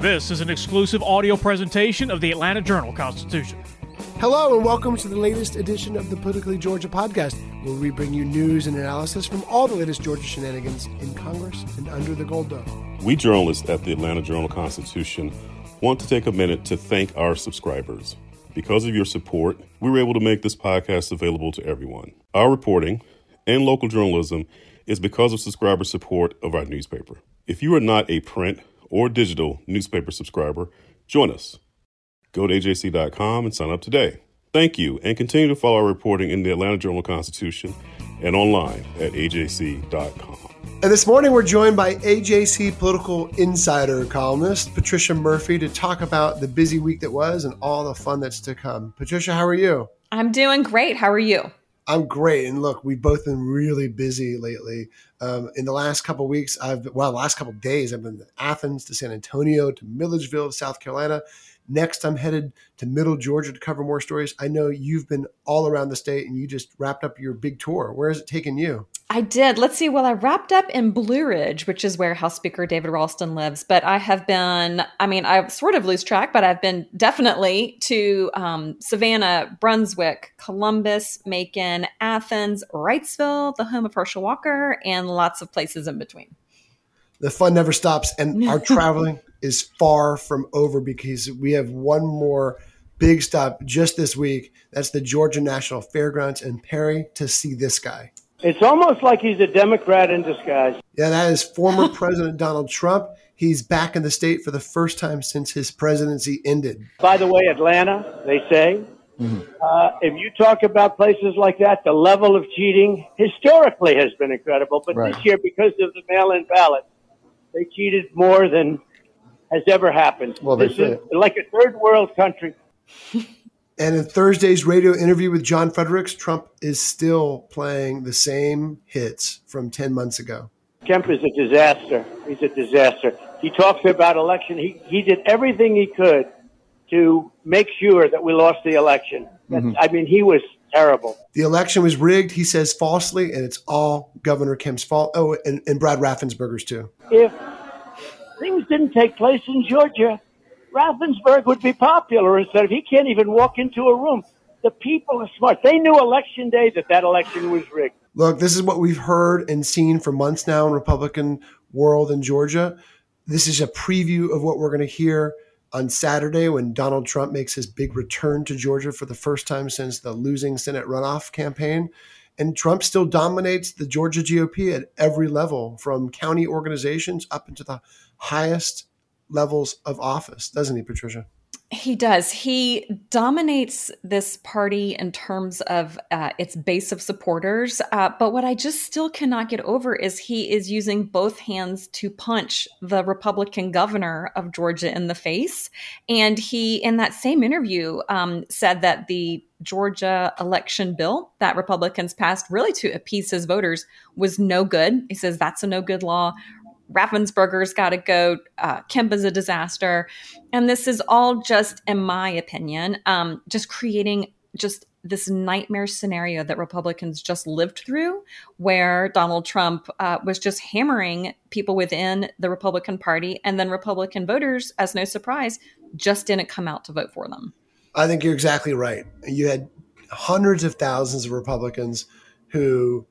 This is an exclusive audio presentation of the Atlanta Journal Constitution. Hello, and welcome to the latest edition of the Politically Georgia podcast, where we bring you news and analysis from all the latest Georgia shenanigans in Congress and under the gold dome. We journalists at the Atlanta Journal Constitution want to take a minute to thank our subscribers. Because of your support, we were able to make this podcast available to everyone. Our reporting and local journalism is because of subscriber support of our newspaper. If you are not a print or digital newspaper subscriber, join us. Go to ajc.com and sign up today. Thank you, and continue to follow our reporting in the Atlanta Journal Constitution and online at ajc.com. And this morning, we're joined by AJC political insider columnist Patricia Murphy to talk about the busy week that was and all the fun that's to come. Patricia, how are you? I'm doing great. How are you? I'm great. And look, we've both been really busy lately. Um, in the last couple weeks, I've been, well, last couple days, I've been to Athens, to San Antonio, to Milledgeville, South Carolina. Next, I'm headed to Middle Georgia to cover more stories. I know you've been all around the state and you just wrapped up your big tour. Where has it taken you? I did. Let's see. Well, I wrapped up in Blue Ridge, which is where House Speaker David Ralston lives. But I have been, I mean, I sort of lose track, but I've been definitely to um, Savannah, Brunswick, Columbus, Macon, Athens, Wrightsville, the home of Herschel Walker, and lots of places in between. The fun never stops. And our traveling is far from over because we have one more big stop just this week. That's the Georgia National Fairgrounds in Perry to see this guy. It's almost like he's a Democrat in disguise. Yeah, that is former President Donald Trump. He's back in the state for the first time since his presidency ended. By the way, Atlanta, they say, mm-hmm. uh, if you talk about places like that, the level of cheating historically has been incredible. But right. this year, because of the mail in ballot, they cheated more than has ever happened. Well, this is like a third world country. And in Thursday's radio interview with John Fredericks, Trump is still playing the same hits from 10 months ago. Kemp is a disaster. He's a disaster. He talks about election. He, he did everything he could to make sure that we lost the election. Mm-hmm. I mean, he was terrible. The election was rigged, he says falsely, and it's all Governor Kemp's fault. Oh, and, and Brad Raffensperger's too. If things didn't take place in Georgia, Raffensperger would be popular instead of he can't even walk into a room. The people are smart. They knew election day that that election was rigged. Look, this is what we've heard and seen for months now in Republican world in Georgia. This is a preview of what we're going to hear on Saturday when Donald Trump makes his big return to Georgia for the first time since the losing Senate runoff campaign. And Trump still dominates the Georgia GOP at every level, from county organizations up into the highest levels of office, doesn't he, Patricia? He does. He dominates this party in terms of uh, its base of supporters. Uh, but what I just still cannot get over is he is using both hands to punch the Republican governor of Georgia in the face. And he, in that same interview, um, said that the Georgia election bill that Republicans passed really to appease his voters was no good. He says that's a no good law. Raffensperger's got to go. Uh, Kemp is a disaster. And this is all just, in my opinion, um, just creating just this nightmare scenario that Republicans just lived through, where Donald Trump uh, was just hammering people within the Republican Party, and then Republican voters, as no surprise, just didn't come out to vote for them. I think you're exactly right. You had hundreds of thousands of Republicans who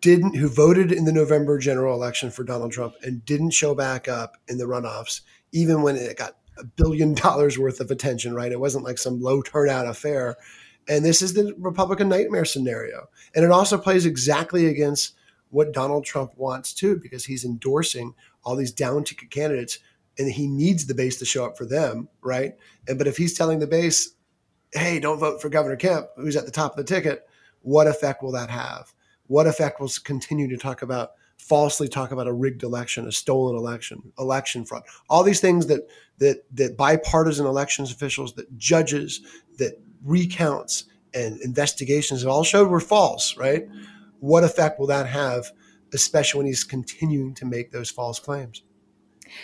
didn't who voted in the November general election for Donald Trump and didn't show back up in the runoffs, even when it got a billion dollars worth of attention, right? It wasn't like some low turnout affair. And this is the Republican nightmare scenario. And it also plays exactly against what Donald Trump wants too, because he's endorsing all these down ticket candidates and he needs the base to show up for them, right? And but if he's telling the base, hey, don't vote for Governor Kemp, who's at the top of the ticket, what effect will that have? What effect will continue to talk about falsely talk about a rigged election, a stolen election, election fraud, all these things that that that bipartisan elections officials, that judges, that recounts and investigations have all showed were false, right? What effect will that have, especially when he's continuing to make those false claims?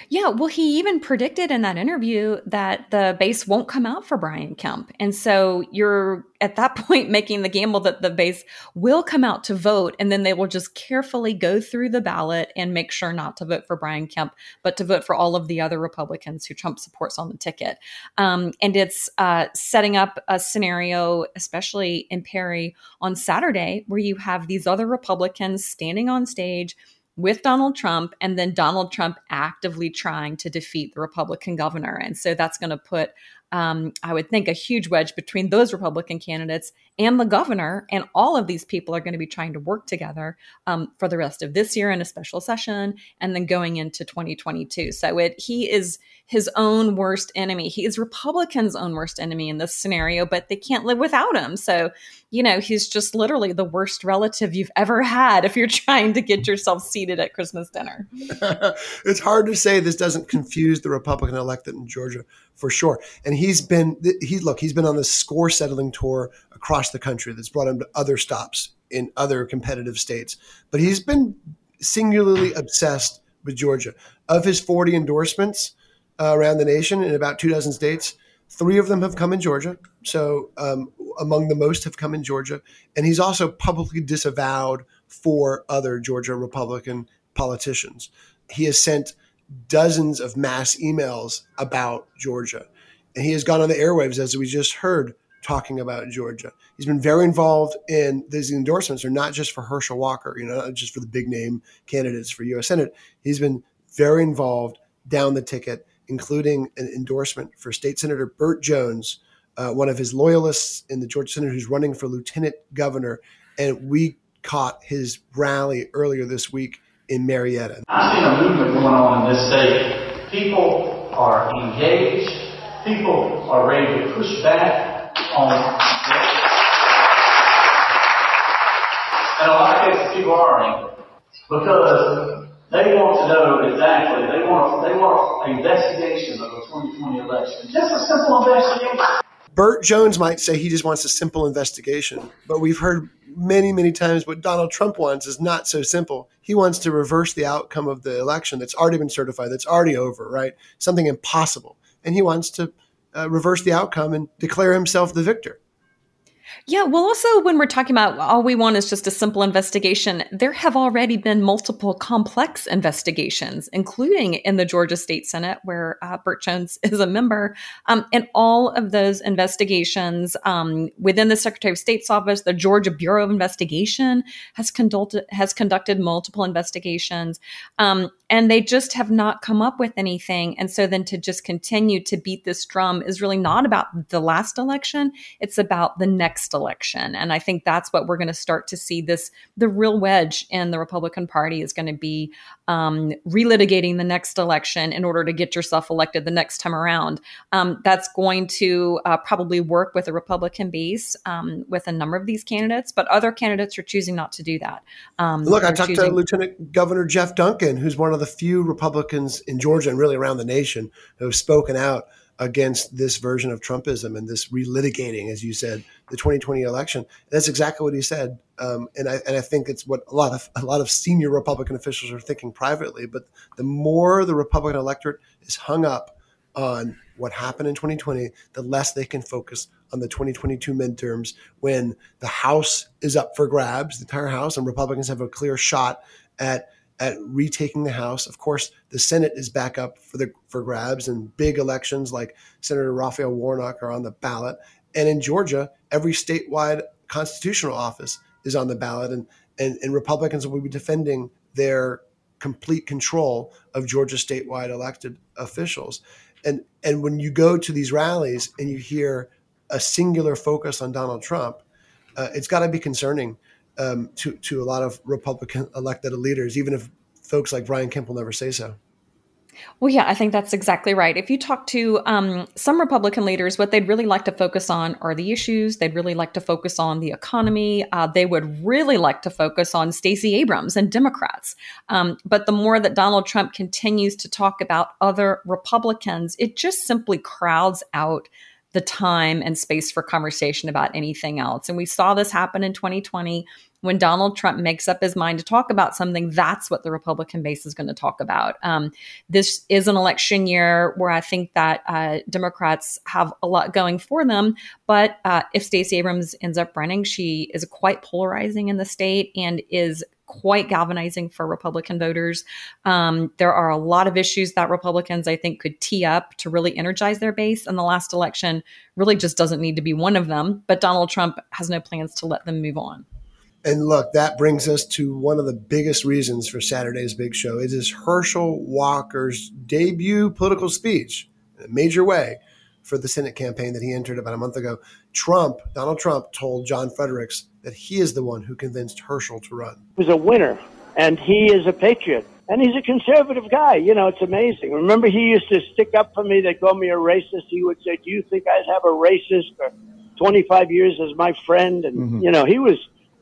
Yeah, well, he even predicted in that interview that the base won't come out for Brian Kemp. And so you're at that point making the gamble that the base will come out to vote and then they will just carefully go through the ballot and make sure not to vote for Brian Kemp, but to vote for all of the other Republicans who Trump supports on the ticket. Um, and it's uh, setting up a scenario, especially in Perry on Saturday, where you have these other Republicans standing on stage with Donald Trump and then Donald Trump actively trying to defeat the Republican governor. And so that's going to put um, I would think, a huge wedge between those Republican candidates and the governor. And all of these people are going to be trying to work together um, for the rest of this year in a special session and then going into 2022. So it, he is his own worst enemy. He is Republicans' own worst enemy in this scenario, but they can't live without him. So, you know, he's just literally the worst relative you've ever had if you're trying to get yourself seated at Christmas dinner. it's hard to say this doesn't confuse the Republican elected in Georgia for sure. And he's been he look he's been on this score settling tour across the country that's brought him to other stops in other competitive states. But he's been singularly obsessed with Georgia. Of his 40 endorsements uh, around the nation in about two dozen states, three of them have come in Georgia. So um, among the most have come in Georgia. And he's also publicly disavowed four other Georgia Republican politicians. He has sent dozens of mass emails about Georgia. And he has gone on the airwaves, as we just heard, talking about Georgia. He's been very involved in these endorsements are not just for Herschel Walker, you know, not just for the big name candidates for U.S. Senate. He's been very involved down the ticket, including an endorsement for State Senator Burt Jones, uh, one of his loyalists in the Georgia Senate who's running for lieutenant governor. And we caught his rally earlier this week in Marietta. I see a movement going on in this state. People are engaged. People are ready to push back on. And a lot of cases, people are angry because they want to know exactly. They want they want an investigation of the 2020 election. Just a simple investigation. Burt Jones might say he just wants a simple investigation, but we've heard many, many times what Donald Trump wants is not so simple. He wants to reverse the outcome of the election that's already been certified, that's already over, right? Something impossible. And he wants to uh, reverse the outcome and declare himself the victor. Yeah, well, also, when we're talking about all we want is just a simple investigation, there have already been multiple complex investigations, including in the Georgia State Senate, where uh, Jones is a member. Um, and all of those investigations um, within the Secretary of State's office, the Georgia Bureau of Investigation has conducted has conducted multiple investigations. Um, and they just have not come up with anything. And so then to just continue to beat this drum is really not about the last election, it's about the next election. And I think that's what we're going to start to see this the real wedge in the Republican Party is going to be um, relitigating the next election in order to get yourself elected the next time around. Um, that's going to uh, probably work with a Republican base um, with a number of these candidates, but other candidates are choosing not to do that. Um, Look, I talked choosing- to Lieutenant Governor Jeff Duncan, who's one of the few Republicans in Georgia and really around the nation who have spoken out against this version of Trumpism and this relitigating, as you said, the 2020 election. That's exactly what he said, um, and I and I think it's what a lot of a lot of senior Republican officials are thinking privately. But the more the Republican electorate is hung up on what happened in 2020, the less they can focus on the 2022 midterms when the House is up for grabs, the entire House, and Republicans have a clear shot at at retaking the House. Of course, the Senate is back up for the for grabs, and big elections like Senator Raphael Warnock are on the ballot. And in Georgia, every statewide constitutional office is on the ballot, and and, and Republicans will be defending their complete control of Georgia statewide elected officials. And and when you go to these rallies and you hear a singular focus on Donald Trump, uh, it's got to be concerning um, to to a lot of Republican elected leaders, even if folks like Brian Kemp will never say so. Well, yeah, I think that's exactly right. If you talk to um, some Republican leaders, what they'd really like to focus on are the issues. They'd really like to focus on the economy. Uh, they would really like to focus on Stacey Abrams and Democrats. Um, but the more that Donald Trump continues to talk about other Republicans, it just simply crowds out the time and space for conversation about anything else. And we saw this happen in 2020 when Donald Trump makes up his mind to talk about something, that's what the Republican base is going to talk about. Um, this is an election year where I think that uh, Democrats have a lot going for them. But uh, if Stacey Abrams ends up running, she is quite polarizing in the state and is quite galvanizing for Republican voters. Um, there are a lot of issues that Republicans, I think, could tee up to really energize their base. And the last election really just doesn't need to be one of them. But Donald Trump has no plans to let them move on. And look, that brings us to one of the biggest reasons for Saturday's big show. It is Herschel Walker's debut political speech in a major way for the Senate campaign that he entered about a month ago. Trump, Donald Trump, told John Fredericks that he is the one who convinced Herschel to run. He was a winner, and he is a patriot. And he's a conservative guy. You know, it's amazing. Remember, he used to stick up for me. They called me a racist. He would say, Do you think I'd have a racist for 25 years as my friend? And, mm-hmm. you know, he was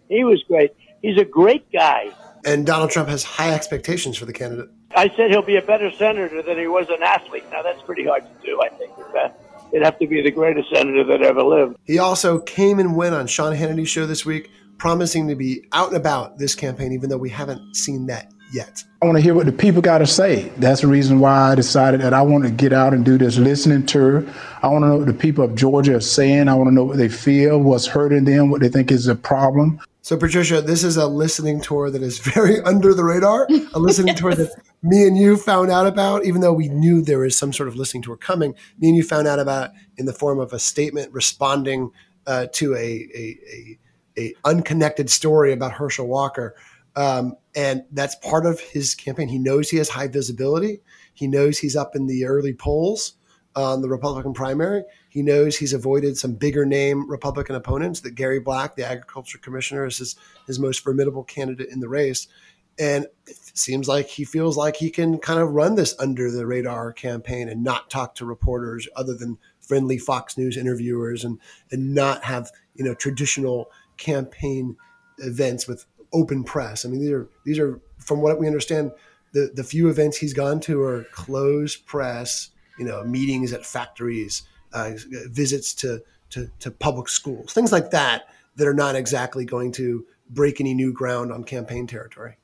he was great. He's a great guy. And Donald Trump has high expectations for the candidate. I said he'll be a better senator than he was an athlete. Now that's pretty hard to do. I think that it'd have to be the greatest senator that ever lived. He also came and went on Sean Hannity's show this week, promising to be out and about this campaign, even though we haven't seen that yet. I want to hear what the people got to say. That's the reason why I decided that I want to get out and do this listening tour. I want to know what the people of Georgia are saying. I want to know what they feel, what's hurting them, what they think is a problem. So, Patricia, this is a listening tour that is very under the radar, a listening tour that me and you found out about, even though we knew there was some sort of listening tour coming. Me and you found out about in the form of a statement responding uh, to a, a, a, a, unconnected story about Herschel Walker. Um, and that's part of his campaign. He knows he has high visibility. He knows he's up in the early polls on the Republican primary. He knows he's avoided some bigger name Republican opponents. That Gary Black, the agriculture commissioner, is his, his most formidable candidate in the race. And it seems like he feels like he can kind of run this under the radar campaign and not talk to reporters other than friendly Fox News interviewers and, and not have, you know, traditional campaign events with open press. I mean, these are, these are, from what we understand, the, the few events he's gone to are closed press, you know, meetings at factories, uh, visits to, to, to public schools, things like that, that are not exactly going to break any new ground on campaign territory.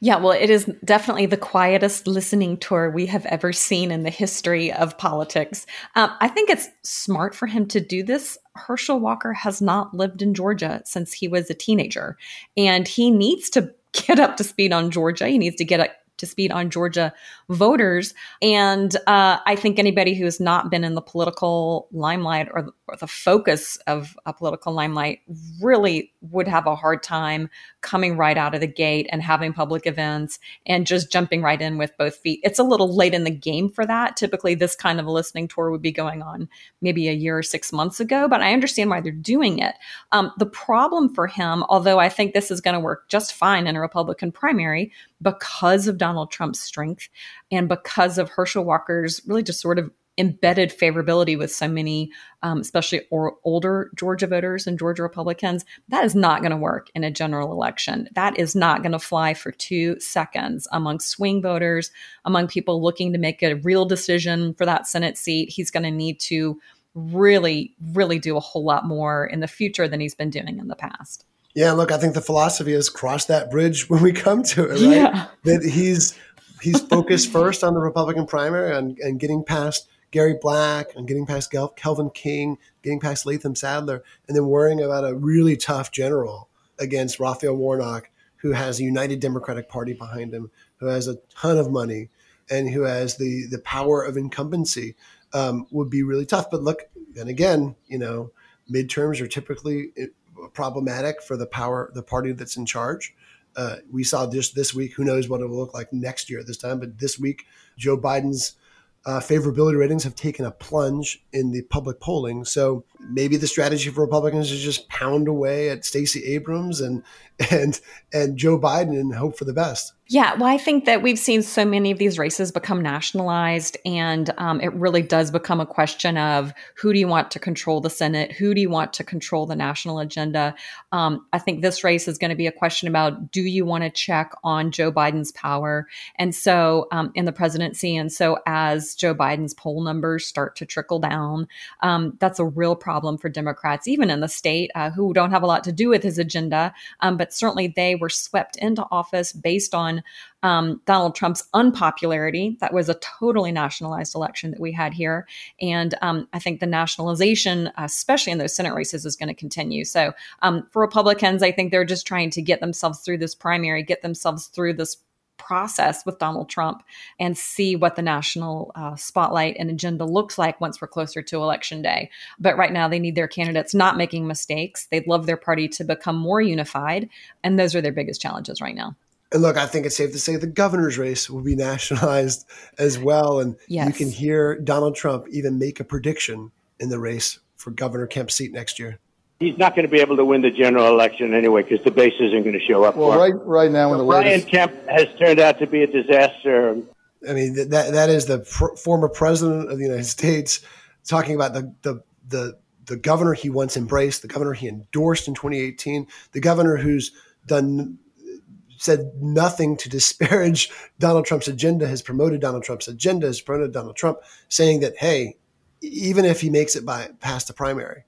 Yeah, well, it is definitely the quietest listening tour we have ever seen in the history of politics. Um, I think it's smart for him to do this. Herschel Walker has not lived in Georgia since he was a teenager, and he needs to get up to speed on Georgia. He needs to get to speed on Georgia voters. And uh, I think anybody who has not been in the political limelight or, or the focus of a political limelight really would have a hard time coming right out of the gate and having public events and just jumping right in with both feet. It's a little late in the game for that. Typically, this kind of a listening tour would be going on maybe a year or six months ago, but I understand why they're doing it. Um, the problem for him, although I think this is going to work just fine in a Republican primary because of Donald Trump's strength and because of Herschel Walker's really just sort of embedded favorability with so many, um, especially or older Georgia voters and Georgia Republicans, that is not going to work in a general election. That is not going to fly for two seconds among swing voters, among people looking to make a real decision for that Senate seat. He's going to need to really, really do a whole lot more in the future than he's been doing in the past. Yeah, look, I think the philosophy is cross that bridge when we come to it, right? Yeah. That he's he's focused first on the Republican primary and, and getting past Gary Black and getting past Kelvin King, getting past Latham Saddler, and then worrying about a really tough general against Raphael Warnock, who has a united Democratic Party behind him, who has a ton of money, and who has the the power of incumbency, um, would be really tough. But look, and again, you know, midterms are typically problematic for the power, the party that's in charge. Uh, we saw just this week. Who knows what it will look like next year at this time? But this week, Joe Biden's uh, favorability ratings have taken a plunge in the public polling. So maybe the strategy for Republicans is just pound away at Stacey Abrams and and and Joe Biden and hope for the best. Yeah, well, I think that we've seen so many of these races become nationalized, and um, it really does become a question of who do you want to control the Senate? Who do you want to control the national agenda? Um, I think this race is going to be a question about do you want to check on Joe Biden's power? And so, um, in the presidency, and so as Joe Biden's poll numbers start to trickle down, um, that's a real problem for Democrats, even in the state, uh, who don't have a lot to do with his agenda, um, but certainly they were swept into office based on um, Donald Trump's unpopularity. That was a totally nationalized election that we had here. And um, I think the nationalization, especially in those Senate races, is going to continue. So um, for Republicans, I think they're just trying to get themselves through this primary, get themselves through this process with Donald Trump and see what the national uh, spotlight and agenda looks like once we're closer to election day. But right now, they need their candidates not making mistakes. They'd love their party to become more unified. And those are their biggest challenges right now. And look, I think it's safe to say the governor's race will be nationalized as well. And yes. you can hear Donald Trump even make a prediction in the race for Governor Kemp's seat next year. He's not going to be able to win the general election anyway because the base isn't going to show up. Well, right, right now, in the Brian latest... Kemp has turned out to be a disaster. I mean, that that is the pr- former president of the United States talking about the the the the governor he once embraced, the governor he endorsed in 2018, the governor who's done said nothing to disparage Donald Trump's agenda, has promoted Donald Trump's agenda, has promoted Donald Trump, saying that, hey, even if he makes it by past the primary,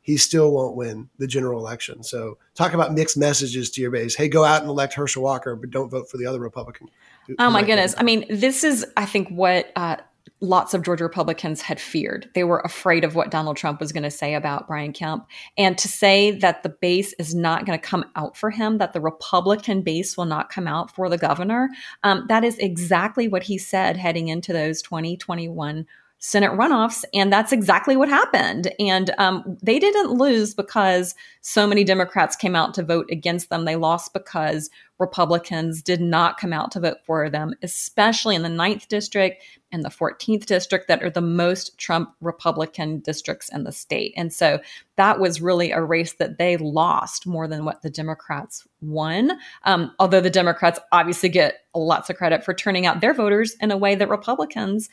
he still won't win the general election. So talk about mixed messages to your base. Hey, go out and elect Herschel Walker, but don't vote for the other Republican. Oh my goodness. I mean, this is, I think, what uh, lots of Georgia Republicans had feared. They were afraid of what Donald Trump was going to say about Brian Kemp. And to say that the base is not going to come out for him, that the Republican base will not come out for the governor, um, that is exactly what he said heading into those 2021 Senate runoffs. And that's exactly what happened. And um, they didn't lose because so many Democrats came out to vote against them. They lost because Republicans did not come out to vote for them, especially in the 9th district and the 14th district that are the most Trump Republican districts in the state. And so that was really a race that they lost more than what the Democrats won. Um, although the Democrats obviously get lots of credit for turning out their voters in a way that Republicans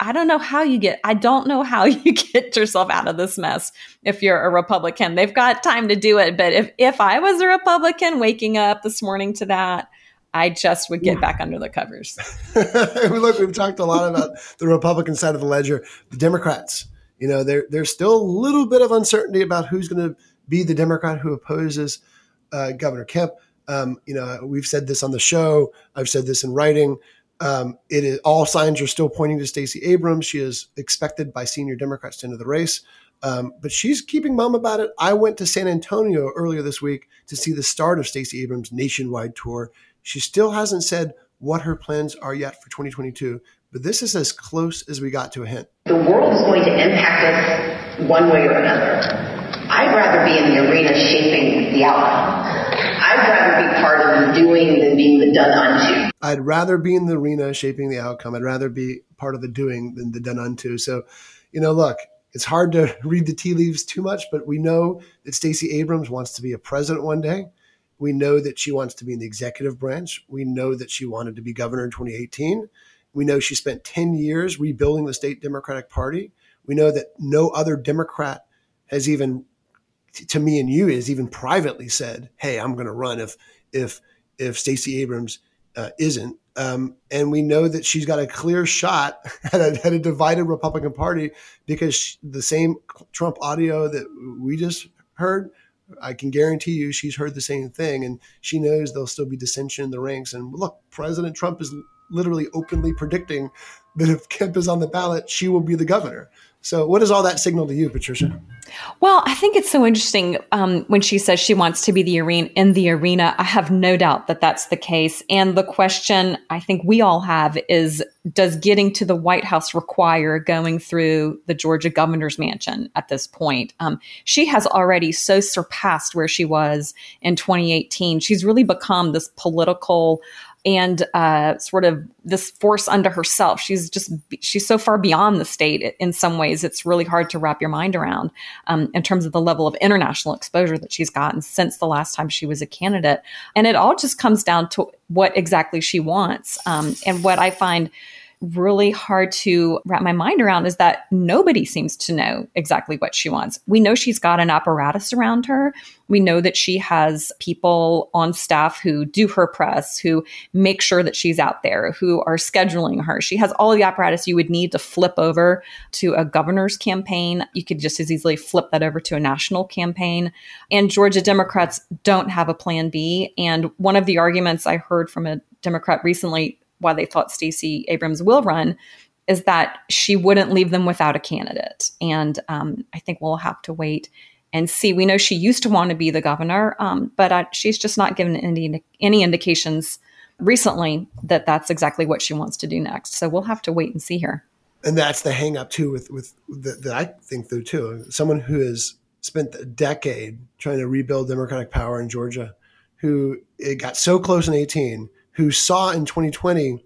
I don't know how you get, I don't know how you get yourself out of this mess if you're a Republican. They've got time to do it. But if, if I was a Republican waking up this morning to that, I just would get back under the covers. Look, we've talked a lot about the Republican side of the ledger. The Democrats, you know, there, there's still a little bit of uncertainty about who's going to be the Democrat who opposes uh, Governor Kemp. Um, you know, we've said this on the show. I've said this in writing. Um, it is all signs are still pointing to Stacey Abrams. She is expected by senior Democrats to enter the race, um, but she's keeping mum about it. I went to San Antonio earlier this week to see the start of Stacey Abrams' nationwide tour. She still hasn't said what her plans are yet for 2022, but this is as close as we got to a hint. The world is going to impact us one way or another. I'd rather be in the arena shaping the outcome. I'd rather be part of the doing than being the done unto. I'd rather be in the arena shaping the outcome. I'd rather be part of the doing than the done unto. So, you know, look, it's hard to read the tea leaves too much, but we know that Stacey Abrams wants to be a president one day. We know that she wants to be in the executive branch. We know that she wanted to be governor in 2018. We know she spent 10 years rebuilding the state Democratic Party. We know that no other Democrat has even to me and you is even privately said, "Hey, I'm going to run if if if Stacey Abrams uh, isn't." Um, and we know that she's got a clear shot at a, at a divided Republican Party because she, the same Trump audio that we just heard, I can guarantee you she's heard the same thing, and she knows there'll still be dissension in the ranks. And look, President Trump is literally openly predicting that if Kemp is on the ballot, she will be the governor. So, what does all that signal to you, Patricia? Well, I think it's so interesting um, when she says she wants to be the arena in the arena. I have no doubt that that's the case. And the question I think we all have is: Does getting to the White House require going through the Georgia governor's mansion at this point? Um, she has already so surpassed where she was in 2018. She's really become this political and uh, sort of this force unto herself. She's just she's so far beyond the state in some ways. It's really hard to wrap your mind around um, in terms of the level of international exposure that she's gotten since the last time she was a candidate. And it all just comes down to what exactly she wants. Um, and what I find really hard to wrap my mind around is that nobody seems to know exactly what she wants. We know she's got an apparatus around her. We know that she has people on staff who do her press, who make sure that she's out there, who are scheduling her. She has all of the apparatus you would need to flip over to a governor's campaign. You could just as easily flip that over to a national campaign. And Georgia Democrats don't have a plan B. And one of the arguments I heard from a Democrat recently why they thought Stacey Abrams will run is that she wouldn't leave them without a candidate. And um, I think we'll have to wait and see. We know she used to want to be the governor, um, but uh, she's just not given any, any indications recently that that's exactly what she wants to do next. So we'll have to wait and see here. And that's the hang up too with with that I think though too. Someone who has spent a decade trying to rebuild Democratic power in Georgia, who it got so close in 18 who saw in 2020,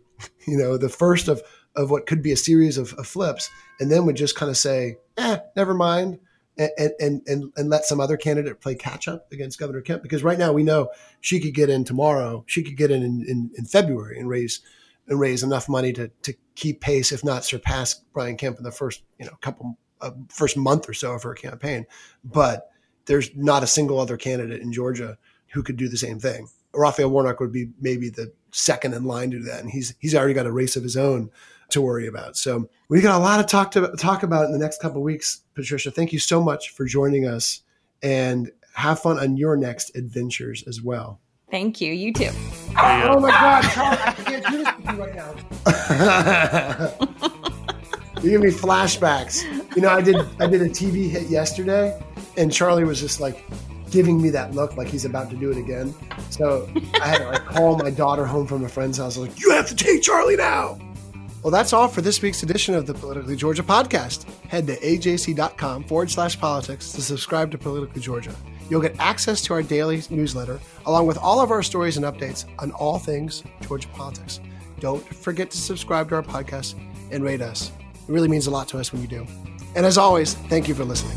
you know, the first of of what could be a series of, of flips, and then would just kind of say, "eh, never mind," and, and and and let some other candidate play catch up against Governor Kemp. Because right now we know she could get in tomorrow, she could get in in, in, February and raise and raise enough money to to keep pace, if not surpass Brian Kemp in the first you know couple uh, first month or so of her campaign. But there's not a single other candidate in Georgia who could do the same thing. Raphael Warnock would be maybe the second in line to do that, and he's he's already got a race of his own to worry about. So we got a lot of talk to talk about in the next couple weeks. Patricia, thank you so much for joining us, and have fun on your next adventures as well. Thank you. You too. Uh, oh my God, Charlie, I can't do this with you right now. you give me flashbacks. You know, I did I did a TV hit yesterday, and Charlie was just like, giving me that look like he's about to do it again. So I had to like call my daughter home from a friend's house. I was like, you have to take Charlie now. Well, that's all for this week's edition of the Politically Georgia podcast. Head to ajc.com forward slash politics to subscribe to Politically Georgia. You'll get access to our daily newsletter, along with all of our stories and updates on all things Georgia politics. Don't forget to subscribe to our podcast and rate us. It really means a lot to us when you do. And as always, thank you for listening.